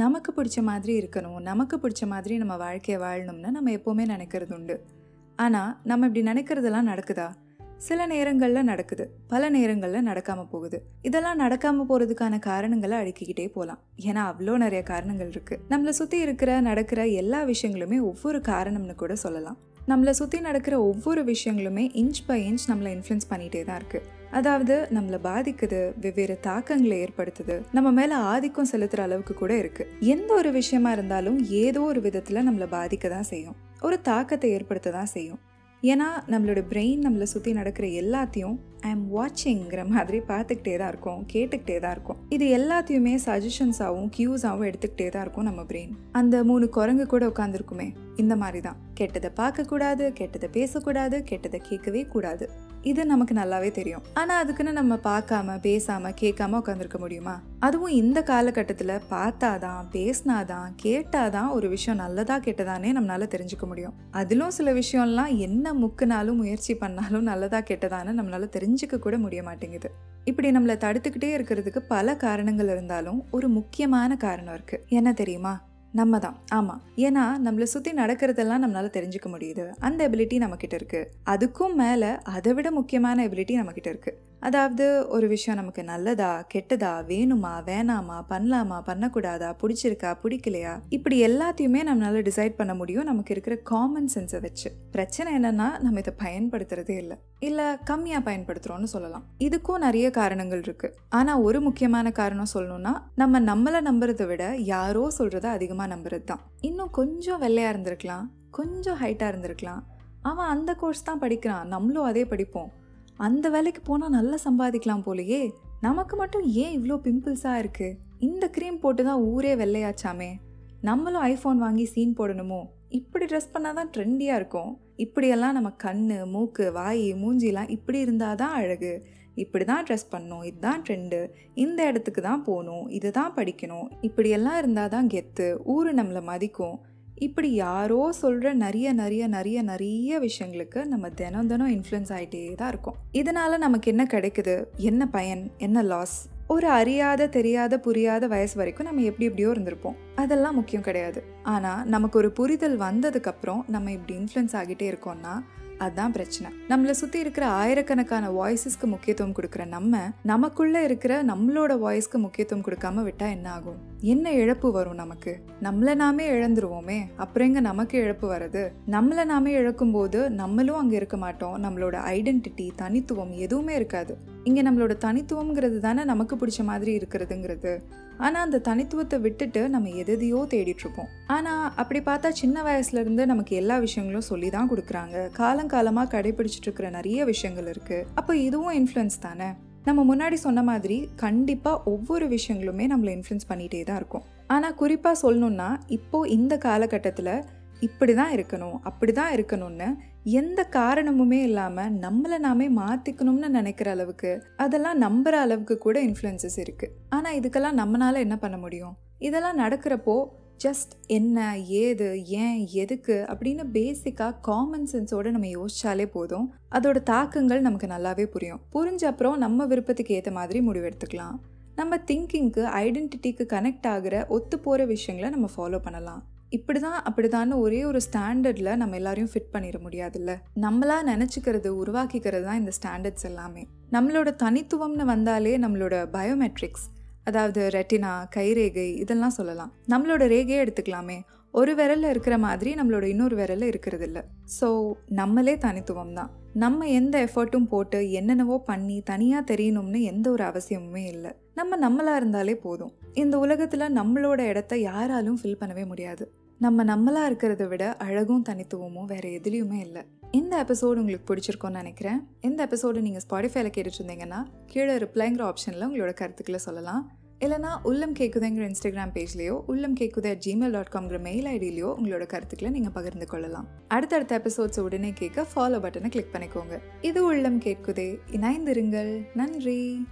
நமக்கு பிடிச்ச மாதிரி இருக்கணும் நமக்கு பிடிச்ச மாதிரி நம்ம வாழ்க்கையை வாழணும்னு நம்ம எப்போவுமே நினைக்கிறது உண்டு. ஆனால் நம்ம இப்படி நினைக்கிறதெல்லாம் நடக்குதா? சில நேரங்களில் நடக்குது. பல நேரங்களில் நடக்காமல் போகுது. இதெல்லாம் நடக்காமல் போகிறதுக்கான காரணங்களை அடுக்கிக்கிட்டே போகலாம் ஏன்னா அவ்வளோ நிறைய காரணங்கள் இருக்குது நம்மளை சுற்றி இருக்கிற நடக்கிற எல்லா விஷயங்களுமே ஒவ்வொரு காரணம்னு கூட சொல்லலாம். நம்மளை சுற்றி நடக்கிற ஒவ்வொரு விஷயங்களுமே இன்ச் பை இன்ச் நம்மளை இன்ஃப்ளூயன்ஸ் பண்ணிகிட்டே தான் இருக்குது அதாவது நம்மளை பாதிக்குது வெவ்வேறு தாக்கங்களை ஏற்படுத்துது நம்ம மேலே ஆதிக்கம் செலுத்துகிற அளவுக்கு கூட இருக்குது எந்த ஒரு விஷயமா இருந்தாலும் ஏதோ ஒரு விதத்தில் நம்மளை பாதிக்க தான் செய்யும். ஒரு தாக்கத்தை ஏற்படுத்த தான் செய்யும். ஏன்னா நம்மளோட பிரெயின் நம்மளை சுற்றி நடக்கிற எல்லாத்தையும் ஐ எம் வாட்சிங்கிற மாதிரி பார்த்துக்கிட்டே தான் இருக்கும் கேட்டுக்கிட்டே தான் இருக்கும். இது எல்லாத்தையுமே சஜஷன்ஸாகவும் கியூஸாகவும் எடுத்துக்கிட்டே தான் இருக்கும் நம்ம பிரெயின் அந்த மூணு குரங்கு கூட உட்காந்துருக்குமே இந்த மாதிரி தான். கெட்டதை பார்க்கக்கூடாது கெட்டதை பேசக்கூடாது கெட்டதை கேட்கவே கூடாது. இது நமக்கு நல்லாவே தெரியும். ஆனால் அதுக்குன்னு நம்ம பார்க்காம பேசாம கேட்காம உட்காந்துருக்க முடியுமா? அதுவும் இந்த காலகட்டத்தில் பார்த்தாதான் பேசினாதான் கேட்டாதான் ஒரு விஷயம் நல்லதா கெட்டதானே நம்மளால தெரிஞ்சுக்க முடியும். அதிலும் சில விஷயம்லாம் என்ன முக்குனாலும் முயற்சி பண்ணாலும் நல்லதா கெட்டதான்னு நம்மளால தெரிஞ்சுக்க கூட முடிய மாட்டேங்குது. இப்படி நம்மளை தடுத்துக்கிட்டே இருக்கிறதுக்கு பல காரணங்கள் இருந்தாலும் ஒரு முக்கியமான காரணம் இருக்கு. என்ன தெரியுமா? நம்ம தான் ஆமாம் ஏன்னா நம்மளை சுற்றி நடக்கிறதெல்லாம் நம்மளால் தெரிஞ்சுக்க முடியுது. அந்த எபிலிட்டி நம்மக்கிட்ட இருக்குது அதுக்கும் மேலே அதை விட முக்கியமான எபிலிட்டி நம்மக்கிட்ட இருக்குது அதாவது ஒரு விஷயம் நமக்கு நல்லதா கெட்டதா வேணுமா வேணாமா பண்ணலாமா பண்ணக்கூடாதா பிடிச்சிருக்கா பிடிக்கலையா? இப்படி எல்லாத்தையுமே நம்மளால டிசைட் பண்ண முடியும். நமக்கு இருக்கிற காமன் சென்ஸை வச்சு. பிரச்சனை என்னன்னா நம்ம இதை பயன்படுத்துறதே இல்லை. இல்லை கம்மியாக பயன்படுத்துகிறோம்னு சொல்லலாம். இதுக்கும் நிறைய காரணங்கள் இருக்கு. ஆனால் ஒரு முக்கியமான காரணம் சொல்லணும்னா நம்ம நம்மளை நம்புறதை விட யாரோ சொல்கிறத அதிகமாக நம்புறது தான் இன்னும் கொஞ்சம் வெள்ளையாக இருந்திருக்கலாம். கொஞ்சம் ஹைட்டாக இருந்திருக்கலாம். அவன் அந்த கோர்ஸ் தான் படிக்கிறான். நம்மளும் அதே படிப்போம். அந்த வேலைக்கு போனால் நல்லா சம்பாதிக்கலாம் போலயே. நமக்கு மட்டும் ஏன் இவ்வளோ பிம்பிள்ஸாக இருக்குது இந்த க்ரீம் போட்டு தான் ஊரே வெள்ளையாச்சாமே. நம்மளும் ஐஃபோன் வாங்கி சீன் போடணுமோ? இப்படி ட்ரெஸ் பண்ணால் தான் ட்ரெண்டியாக இருக்கும். இப்படியெல்லாம் நம்ம கண் மூக்கு வாய் மூஞ்சிலாம் இப்படி இருந்தால் தான் அழகு. இப்படி தான் ட்ரெஸ் பண்ணணும். இதுதான் ட்ரெண்டு. இந்த இடத்துக்கு தான் போகணும். இதை தான் படிக்கணும். இப்படியெல்லாம் இருந்தால் தான் கெத்து. ஊர் நம்மளை மதிக்கும். இப்படி யாரோ சொல்கிற நிறைய நிறைய நிறைய நிறைய விஷயங்களுக்கு நம்ம தினம் தினம் இன்ஃப்ளூயன்ஸ் ஆகிட்டே தான் இருக்கோம். இதனால் நமக்கு என்ன கிடைக்குது? என்ன பயன்? என்ன லாஸ் ஒரு அறியாத தெரியாத புரியாத வயசு வரைக்கும் நம்ம எப்படி எப்படியோ இருந்திருப்போம். அதெல்லாம் முக்கியம் கிடையாது. ஆனால் நமக்கு ஒரு புரிதல் வந்ததுக்கப்புறம் நம்ம இப்படி இன்ஃப்ளூயன்ஸ் ஆகிட்டே இருக்கோம்னா அதுதான் பிரச்சனை. நம்மளை சுற்றி இருக்கிற ஆயிரக்கணக்கான வாய்ஸஸ்க்கு முக்கியத்துவம் கொடுக்குற நம்ம நமக்குள்ள இருக்கிற நம்மளோட வாய்ஸ்க்கு முக்கியத்துவம் கொடுக்காம விட்டா என்ன ஆகும்? என்ன இழப்பு வரும் நமக்கு? நம்மள நாமே இழந்துருவோமே. அப்புறம் எங்க நமக்கு இழப்பு வருது நம்மள நாமே இழக்கும் போது நம்மளும் அங்க இருக்க மாட்டோம். நம்மளோட ஐடென்டிட்டி தனித்துவம் எதுவுமே இருக்காது. இங்கே நம்மளோட தனித்துவங்கிறது தானே நமக்கு பிடிச்ச மாதிரி இருக்கிறதுங்கிறது. ஆனால் அந்த தனித்துவத்தை விட்டுட்டு நம்ம எதையோ தேடிட்டுருப்போம். ஆனால் அப்படி பார்த்தா சின்ன வயசுலேருந்து நமக்கு எல்லா விஷயங்களும் சொல்லி தான் கொடுக்குறாங்க. காலங்காலமாக கடைபிடிச்சிட்டு இருக்கிற நிறைய விஷயங்கள் இருக்குது அப்போ இதுவும் இன்ஃப்ளூயன்ஸ் தானே? நம்ம முன்னாடி சொன்ன மாதிரி கண்டிப்பாக ஒவ்வொரு விஷயங்களுமே நம்மளை இன்ஃப்ளூயன்ஸ் பண்ணிகிட்டே தான் இருக்கும். ஆனால் குறிப்பாக சொல்லணுன்னா இப்போது இந்த காலகட்டத்தில் இப்படி தான் இருக்கணும் அப்படி தான் இருக்கணும்னு எந்த காரணமுமே இல்லாமல் நம்மளை நாமே மாற்றிக்கணும்னு நினைக்கிற அளவுக்கு அதெல்லாம் நம்புகிற அளவுக்கு கூட இன்ஃப்ளூயன்சஸ் இருக்குது ஆனால் இதுக்கெல்லாம் நம்மளால் என்ன பண்ண முடியும்? இதெல்லாம் நடக்கிறப்போ ஜஸ்ட் என்ன ஏது ஏன் எதுக்கு அப்படின்னு பேசிக்காக காமன் சென்ஸோட நம்ம யோசிச்சாலே போதும். அதோட தாக்கங்கள் நமக்கு நல்லாவே புரியும். புரிஞ்ச அப்புறம் நம்ம விருப்பத்துக்கு ஏற்ற மாதிரி முடிவெடுத்துக்கலாம் நம்ம திங்கிங்க்கு ஐடென்டிட்டிக்கு கனெக்ட் ஆகிற ஒத்து போகிற விஷயங்களை நம்ம ஃபாலோ பண்ணலாம். இப்படி தான் அப்படி தான் ஒரே ஒரு ஸ்டாண்டர்டில் நம்ம எல்லாரையும் ஃபிட் பண்ணிட முடியாதுல்ல? நம்மளா நினச்சிக்கிறது உருவாக்கிக்கிறது தான் இந்த ஸ்டாண்டர்ட்ஸ் எல்லாமே. நம்மளோட தனித்துவம்னு வந்தாலே நம்மளோட பயோமெட்ரிக்ஸ் அதாவது ரெட்டினா கைரேகை இதெல்லாம் சொல்லலாம். நம்மளோட ரேகையே எடுத்துக்கலாமே. ஒரு விரலில் இருக்கிற மாதிரி நம்மளோட இன்னொரு விரலில் இருக்கிறது இல்லை ஸோ நம்மளே தனித்துவம் தான் நம்ம எந்த எஃபர்ட்டும் போட்டு என்னென்னவோ பண்ணி தனியாக தெரியணும்னு எந்த ஒரு அவசியமுமே இல்லை. நம்ம நம்மளாக இருந்தாலே போதும். இந்த உலகத்தில் நம்மளோட இடத்த யாராலும் ஃபில் பண்ணவே முடியாது. நம்ம நம்மளாக இருக்கிறத விட அழகும் தனித்துவமும் வேறு எதுலேயுமே இல்லை. இந்த எபிசோடு உங்களுக்கு பிடிச்சிருக்கோன்னு நினைக்கிறேன். இந்த எபிசோடு நீங்கள் ஸ்பாடிஃபைல கேட்டுட்டு இருந்தீங்கன்னா கீழே ரிப்ளைங்கிற ஆப்ஷனில் உங்களோட கருத்துக்களை சொல்லலாம். இல்லைனா உள்ளம் கேக்குதுங்கிற இன்ஸ்டாகிராம் பேஜ்லேயோ உள்ளம் கேக்குது அட் ஜிமெயில் டாட் காம்ங்கிற மெயில் ஐடியிலையோ உங்களோட கருத்துக்களை நீங்கள் பகிர்ந்து கொள்ளலாம். அடுத்தடுத்த எபிசோட்ஸ் உடனே கேட்க ஃபாலோ பட்டனை கிளிக் பண்ணிக்கோங்க. இது உள்ளம் கேட்குதே இணைந்திருங்கள். நன்றி.